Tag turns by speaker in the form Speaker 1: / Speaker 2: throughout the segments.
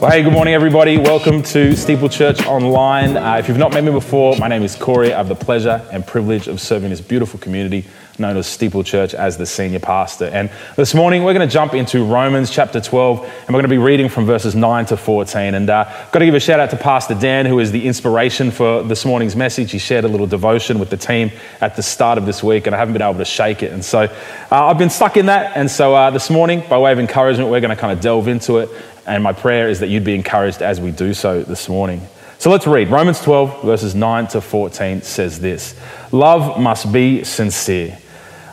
Speaker 1: Well, hey, good morning, everybody. Welcome to Steeple Church Online. Uh, if you've not met me before, my name is Cory. I have the pleasure and privilege of serving this beautiful community known as Steeple Church as the senior pastor. And this morning, we're going to jump into Romans chapter 12, and we're going to be reading from verses 9 to 14. And uh, got to give a shout out to Pastor Dan, who is the inspiration for this morning's message. He shared a little devotion with the team at the start of this week, and I haven't been able to shake it. And so uh, I've been stuck in that. And so uh, this morning, by way of encouragement, we're going to kind of delve into it. And my prayer is that you'd be encouraged as we do so this morning. So let's read. Romans 12, verses 9 to 14 says this Love must be sincere.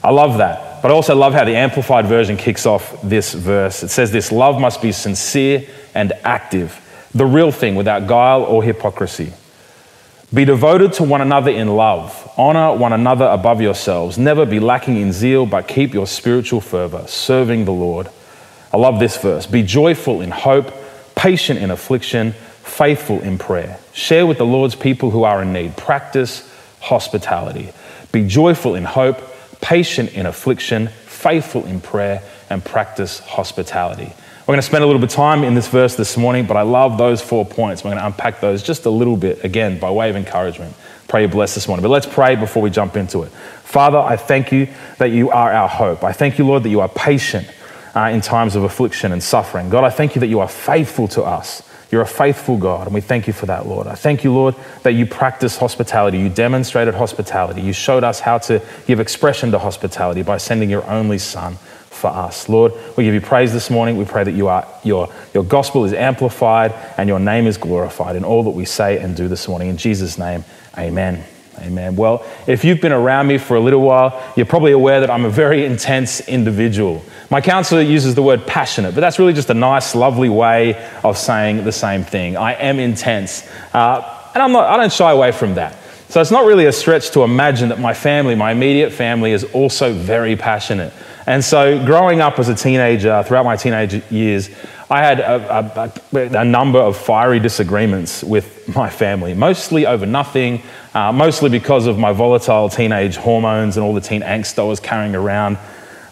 Speaker 1: I love that. But I also love how the Amplified Version kicks off this verse. It says this Love must be sincere and active, the real thing without guile or hypocrisy. Be devoted to one another in love. Honor one another above yourselves. Never be lacking in zeal, but keep your spiritual fervor, serving the Lord. I love this verse. Be joyful in hope, patient in affliction, faithful in prayer. Share with the Lord's people who are in need. Practice hospitality. Be joyful in hope, patient in affliction, faithful in prayer, and practice hospitality. We're going to spend a little bit of time in this verse this morning, but I love those four points. We're going to unpack those just a little bit, again, by way of encouragement. Pray you bless this morning. But let's pray before we jump into it. Father, I thank you that you are our hope. I thank you, Lord, that you are patient uh, in times of affliction and suffering. God, I thank you that you are faithful to us. You're a faithful God, and we thank you for that, Lord. I thank you, Lord, that you practice hospitality. You demonstrated hospitality. You showed us how to give expression to hospitality by sending your only Son for us. Lord, we give you praise this morning. We pray that you are, your, your gospel is amplified and your name is glorified in all that we say and do this morning. In Jesus' name, amen. Amen. Well, if you've been around me for a little while, you're probably aware that I'm a very intense individual. My counselor uses the word passionate, but that's really just a nice, lovely way of saying the same thing. I am intense. Uh, and I'm not, I don't shy away from that. So it's not really a stretch to imagine that my family, my immediate family, is also very passionate. And so growing up as a teenager, throughout my teenage years, I had a, a, a, number of fiery disagreements with my family, mostly over nothing, uh, mostly because of my volatile teenage hormones and all the teen angst I was carrying around.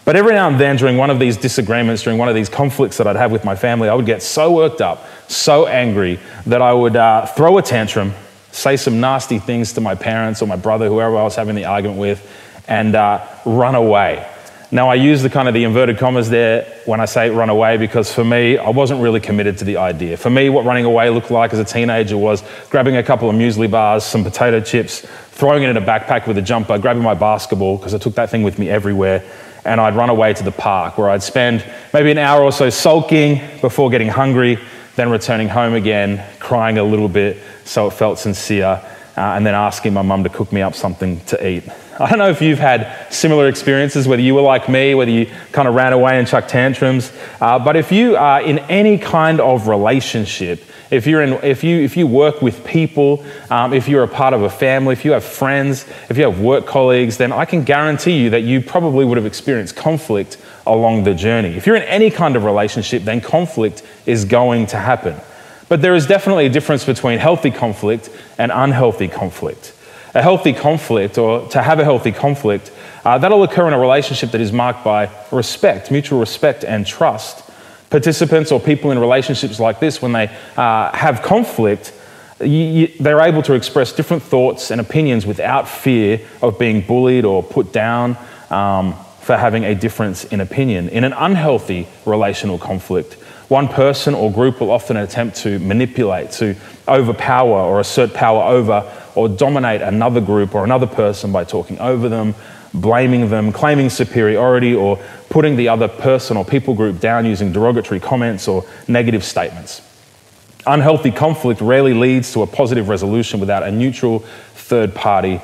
Speaker 1: But every now and then, during one of these disagreements, during one of these conflicts that I'd have with my family, I would get so worked up, so angry, that I would uh, throw a tantrum, say some nasty things to my parents or my brother, whoever I was having the argument with, and uh, run away. Now, I use the kind of the inverted commas there when I say run away because for me, I wasn't really committed to the idea. For me, what running away looked like as a teenager was grabbing a couple of muesli bars, some potato chips, throwing it in a backpack with a jumper, grabbing my basketball because I took that thing with me everywhere, and I'd run away to the park where I'd spend maybe an hour or so sulking before getting hungry, then returning home again, crying a little bit so it felt sincere, uh, and then asking my mum to cook me up something to eat. I don't know if you've had similar experiences, whether you were like me, whether you kind of ran away and chucked tantrums. Uh, but if you are in any kind of relationship, if, you're in, if, you, if you work with people, um, if you're a part of a family, if you have friends, if you have work colleagues, then I can guarantee you that you probably would have experienced conflict along the journey. If you're in any kind of relationship, then conflict is going to happen. But there is definitely a difference between healthy conflict and unhealthy conflict a healthy conflict or to have a healthy conflict, uh, that'll occur in a relationship that is marked by respect, mutual respect and trust. Participants or people in relationships like this, when they uh, have conflict, you, you, they're able to express different thoughts and opinions without fear of being bullied or put down um, for having a difference in opinion. In an unhealthy relational conflict, one person or group will often attempt to manipulate, to overpower or assert power over or dominate another group or another person by talking over them, blaming them, claiming superiority, or putting the other person or people group down using derogatory comments or negative statements. Unhealthy conflict rarely leads to a positive resolution without a neutral third party,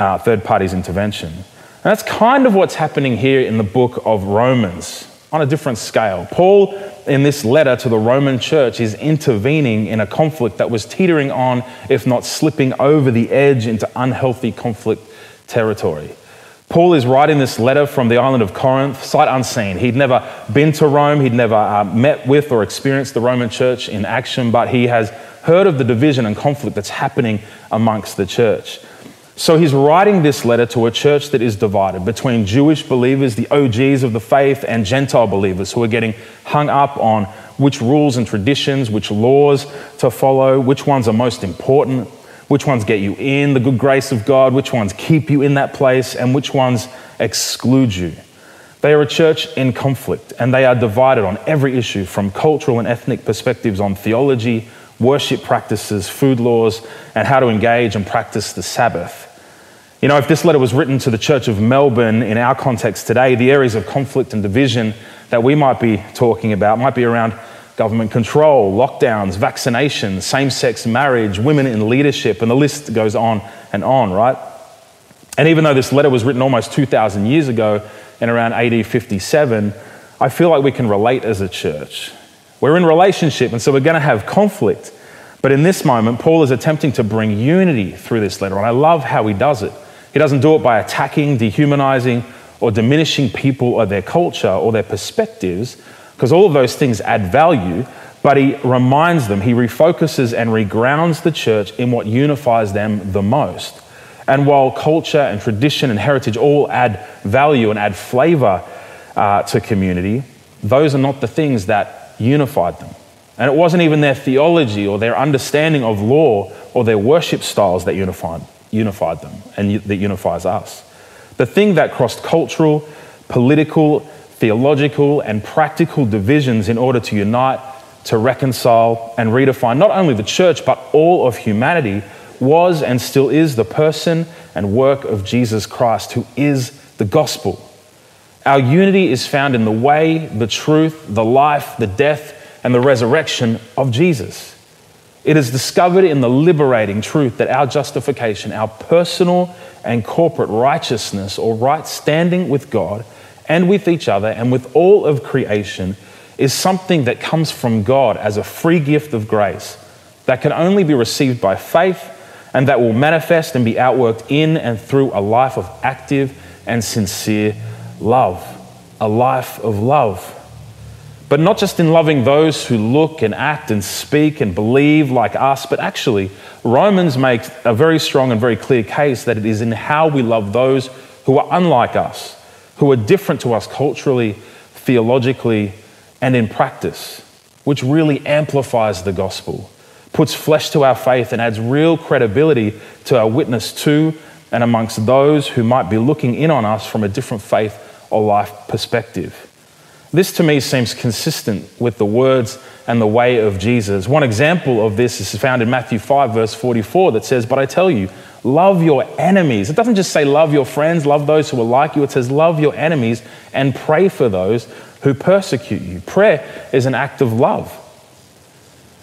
Speaker 1: uh, third party's intervention. And that's kind of what's happening here in the book of Romans on a different scale. Paul, in this letter to the Roman church, is intervening in a conflict that was teetering on, if not slipping over the edge into unhealthy conflict territory. Paul is writing this letter from the island of Corinth, sight unseen. He'd never been to Rome, he'd never uh, met with or experienced the Roman church in action, but he has heard of the division and conflict that's happening amongst the church. So he's writing this letter to a church that is divided between Jewish believers, the OGs of the faith, and Gentile believers who are getting hung up on which rules and traditions, which laws to follow, which ones are most important, which ones get you in the good grace of God, which ones keep you in that place, and which ones exclude you. They are a church in conflict, and they are divided on every issue from cultural and ethnic perspectives on theology, worship practices, food laws, and how to engage and practice the Sabbath. You know, if this letter was written to the Church of Melbourne in our context today, the areas of conflict and division that we might be talking about might be around government control, lockdowns, vaccinations, same sex marriage, women in leadership, and the list goes on and on, right? And even though this letter was written almost 2,000 years ago in around AD 57, I feel like we can relate as a church. We're in relationship, and so we're going to have conflict. But in this moment, Paul is attempting to bring unity through this letter, and I love how he does it. He doesn't do it by attacking, dehumanizing, or diminishing people or their culture or their perspectives, because all of those things add value, but he reminds them, he refocuses and regrounds the church in what unifies them the most. And while culture and tradition and heritage all add value and add flavor uh, to community, those are not the things that unified them. And it wasn't even their theology or their understanding of law or their worship styles that unified, unified them and that unifies us. The thing that crossed cultural, political, theological, and practical divisions in order to unite, to reconcile, and redefine not only the church, but all of humanity was and still is the person and work of Jesus Christ, who is the gospel. Our unity is found in the way, the truth, the life, the death, and the resurrection of Jesus. It is discovered in the liberating truth that our justification, our personal and corporate righteousness or right standing with God and with each other and with all of creation is something that comes from God as a free gift of grace that can only be received by faith and that will manifest and be outworked in and through a life of active and sincere love. A life of love. But not just in loving those who look and act and speak and believe like us, but actually, Romans makes a very strong and very clear case that it is in how we love those who are unlike us, who are different to us culturally, theologically, and in practice, which really amplifies the gospel puts flesh to our faith and adds real credibility to our witness to and amongst those who might be looking in on us from a different faith or life perspective. This to me seems consistent with the words and the way of Jesus. One example of this is found in Matthew 5, verse 44, that says, But I tell you, love your enemies. It doesn't just say love your friends, love those who are like you. It says love your enemies and pray for those who persecute you. Prayer is an act of love.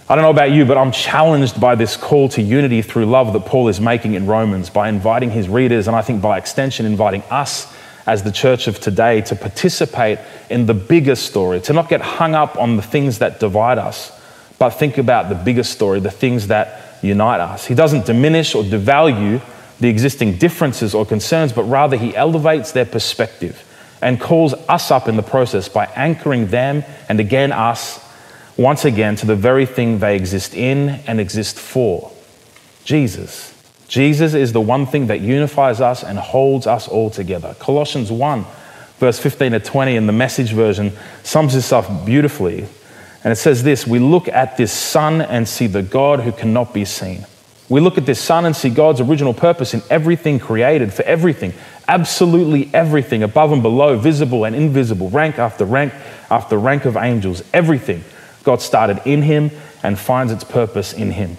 Speaker 1: I don't know about you, but I'm challenged by this call to unity through love that Paul is making in Romans by inviting his readers, and I think by extension, inviting us as the church of today to participate in the bigger story, to not get hung up on the things that divide us, but think about the bigger story, the things that unite us. He doesn't diminish or devalue the existing differences or concerns, but rather he elevates their perspective and calls us up in the process by anchoring them and again us once again to the very thing they exist in and exist for Jesus. Jesus is the one thing that unifies us and holds us all together. Colossians 1, verse 15 to 20 in the message version sums this up beautifully. And it says this We look at this Son and see the God who cannot be seen. We look at this Son and see God's original purpose in everything created, for everything, absolutely everything, above and below, visible and invisible, rank after rank after rank of angels, everything God started in him and finds its purpose in him.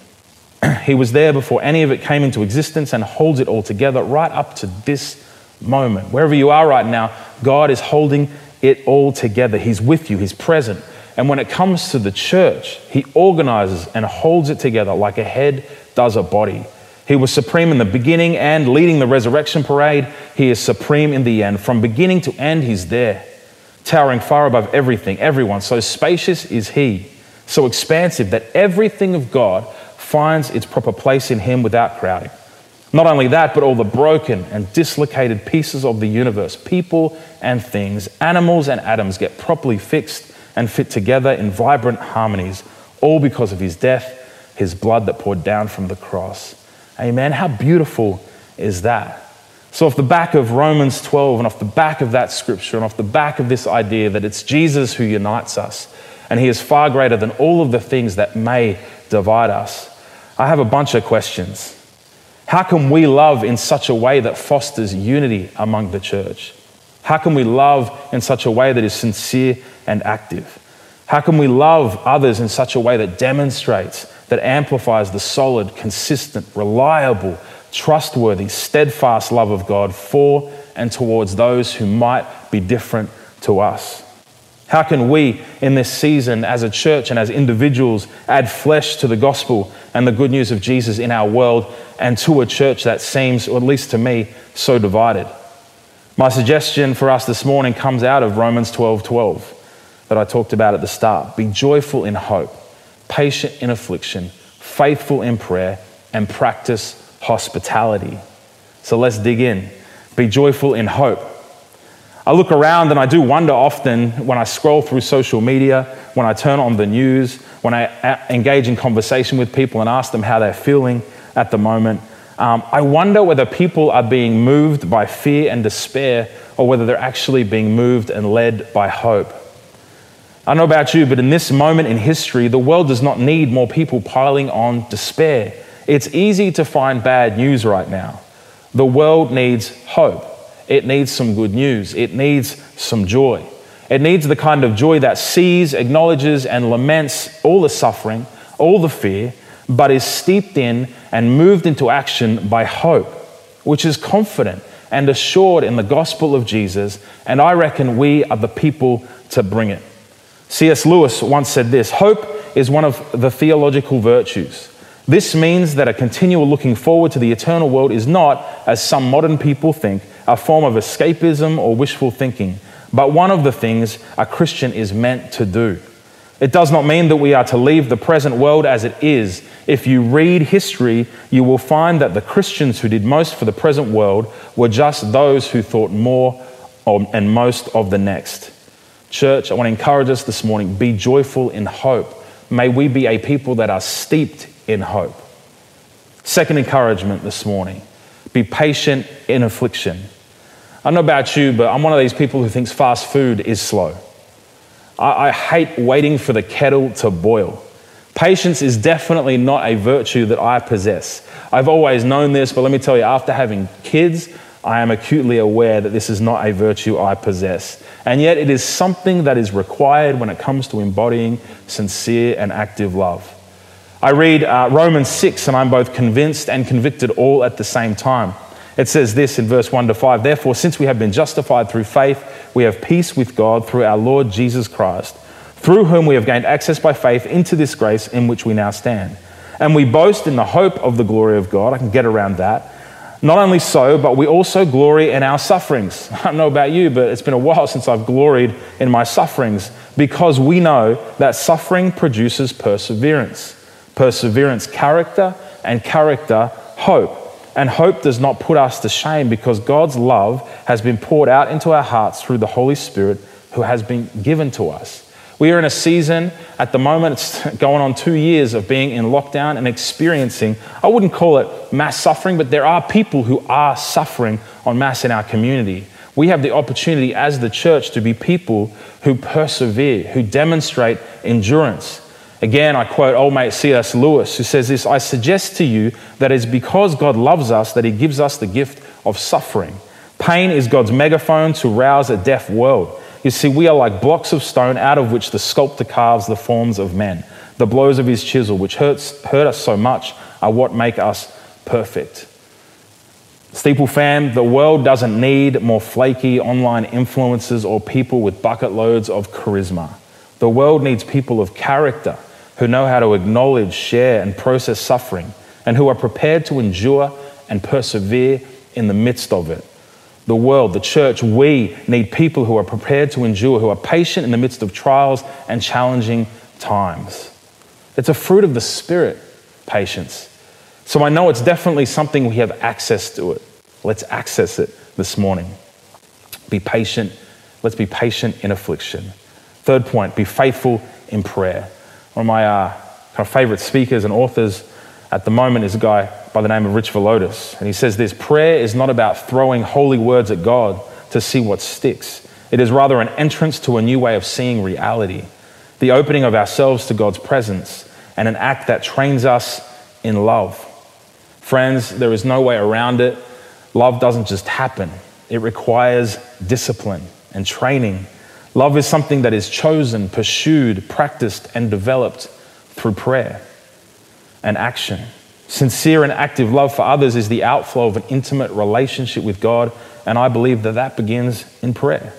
Speaker 1: he was there before any of it came into existence and holds it all together right up to this moment. Wherever you are right now, God is holding it all together. He's with you, He's present. And when it comes to the church, He organizes and holds it together like a head does a body. He was supreme in the beginning and leading the resurrection parade. He is supreme in the end. From beginning to end, He's there towering far above everything, everyone. So spacious is He, so expansive that everything of God finds its proper place in Him without crowding. Not only that, but all the broken and dislocated pieces of the universe, people and things, animals and atoms get properly fixed and fit together in vibrant harmonies, all because of His death, His blood that poured down from the cross. Amen. How beautiful is that? So, off the back of Romans 12, and off the back of that scripture, and off the back of this idea that it's Jesus who unites us, and He is far greater than all of the things that may divide us. I have a bunch of questions. How can we love in such a way that fosters unity among the church? How can we love in such a way that is sincere and active? How can we love others in such a way that demonstrates, that amplifies the solid, consistent, reliable, trustworthy, steadfast love of God for and towards those who might be different to us? How can we, in this season, as a church and as individuals, add flesh to the gospel and the good news of Jesus in our world and to a church that seems, or at least to me, so divided? My suggestion for us this morning comes out of Romans 12 12 that I talked about at the start. Be joyful in hope, patient in affliction, faithful in prayer, and practice hospitality. So let's dig in. Be joyful in hope. I look around and I do wonder often when I scroll through social media, when I turn on the news, when I engage in conversation with people and ask them how they're feeling at the moment. Um, I wonder whether people are being moved by fear and despair or whether they're actually being moved and led by hope. I don't know about you, but in this moment in history, the world does not need more people piling on despair. It's easy to find bad news right now. The world needs hope. It needs some good news. It needs some joy. It needs the kind of joy that sees, acknowledges, and laments all the suffering, all the fear, but is steeped in and moved into action by hope, which is confident and assured in the gospel of Jesus. And I reckon we are the people to bring it. C.S. Lewis once said this Hope is one of the theological virtues. This means that a continual looking forward to the eternal world is not, as some modern people think, a form of escapism or wishful thinking, but one of the things a Christian is meant to do. It does not mean that we are to leave the present world as it is. If you read history, you will find that the Christians who did most for the present world were just those who thought more and most of the next. Church, I want to encourage us this morning be joyful in hope. May we be a people that are steeped in hope. Second encouragement this morning be patient in affliction. I don't know about you, but I'm one of these people who thinks fast food is slow. I, I hate waiting for the kettle to boil. Patience is definitely not a virtue that I possess. I've always known this, but let me tell you, after having kids, I am acutely aware that this is not a virtue I possess. And yet, it is something that is required when it comes to embodying sincere and active love. I read uh, Romans 6, and I'm both convinced and convicted all at the same time. It says this in verse 1 to 5 Therefore, since we have been justified through faith, we have peace with God through our Lord Jesus Christ, through whom we have gained access by faith into this grace in which we now stand. And we boast in the hope of the glory of God. I can get around that. Not only so, but we also glory in our sufferings. I don't know about you, but it's been a while since I've gloried in my sufferings because we know that suffering produces perseverance. Perseverance, character, and character, hope. And hope does not put us to shame because God's love has been poured out into our hearts through the Holy Spirit who has been given to us. We are in a season at the moment, it's going on two years of being in lockdown and experiencing, I wouldn't call it mass suffering, but there are people who are suffering en masse in our community. We have the opportunity as the church to be people who persevere, who demonstrate endurance. Again, I quote old mate C.S. Lewis, who says this I suggest to you that it's because God loves us that he gives us the gift of suffering. Pain is God's megaphone to rouse a deaf world. You see, we are like blocks of stone out of which the sculptor carves the forms of men. The blows of his chisel, which hurts, hurt us so much, are what make us perfect. Steeple fam, the world doesn't need more flaky online influencers or people with bucket loads of charisma. The world needs people of character who know how to acknowledge, share, and process suffering, and who are prepared to endure and persevere in the midst of it. The world, the church, we need people who are prepared to endure, who are patient in the midst of trials and challenging times. It's a fruit of the Spirit, patience. So I know it's definitely something we have access to it. Let's access it this morning. Be patient. Let's be patient in affliction. Third point, be faithful in prayer. One of my uh, kind of favorite speakers and authors at the moment is a guy by the name of Rich Villodas. And he says this prayer is not about throwing holy words at God to see what sticks, it is rather an entrance to a new way of seeing reality. the opening of ourselves to God's presence, and an act that trains us in love. Friends, there is no way around it. Love doesn't just happen, it requires discipline and training. Love is something that is chosen, pursued, practiced, and developed through prayer and action. Sincere and active love for others is the outflow of an intimate relationship with God, and I believe that that begins in prayer.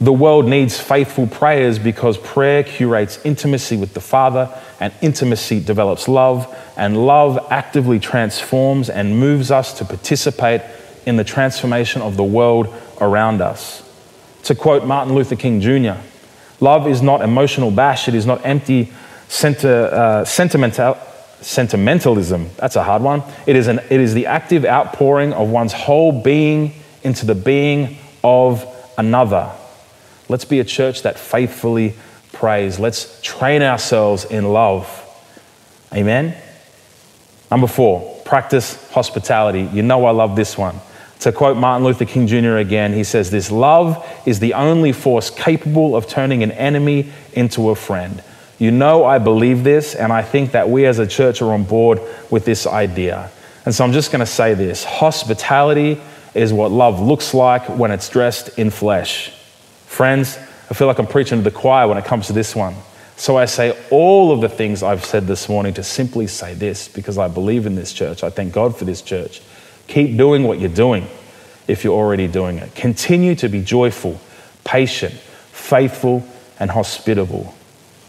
Speaker 1: The world needs faithful prayers because prayer curates intimacy with the Father, and intimacy develops love, and love actively transforms and moves us to participate in the transformation of the world around us. To quote Martin Luther King Jr., love is not emotional bash, it is not empty center, uh, sentimental, sentimentalism. That's a hard one. It is, an, it is the active outpouring of one's whole being into the being of another. Let's be a church that faithfully prays. Let's train ourselves in love. Amen. Number four, practice hospitality. You know I love this one. To quote Martin Luther King Jr. again, he says, This love is the only force capable of turning an enemy into a friend. You know I believe this, and I think that we as a church are on board with this idea. And so I'm just going to say this hospitality is what love looks like when it's dressed in flesh. Friends, I feel like I'm preaching to the choir when it comes to this one. So I say all of the things I've said this morning to simply say this because I believe in this church. I thank God for this church. Keep doing what you're doing if you're already doing it. Continue to be joyful, patient, faithful, and hospitable.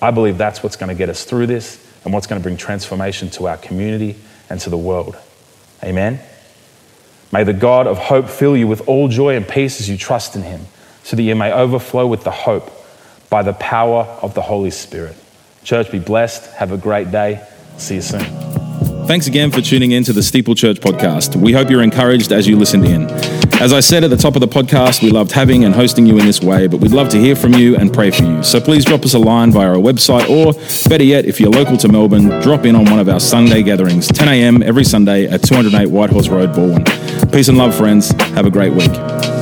Speaker 1: I believe that's what's going to get us through this and what's going to bring transformation to our community and to the world. Amen. May the God of hope fill you with all joy and peace as you trust in him so that you may overflow with the hope by the power of the Holy Spirit. Church, be blessed. Have a great day. See you soon.
Speaker 2: Thanks again for tuning in to the Steeple Church podcast. We hope you're encouraged as you listened in. As I said at the top of the podcast, we loved having and hosting you in this way, but we'd love to hear from you and pray for you. So please drop us a line via our website, or better yet, if you're local to Melbourne, drop in on one of our Sunday gatherings, 10 a.m. every Sunday at 208 Whitehorse Road, Balwyn. Peace and love, friends. Have a great week.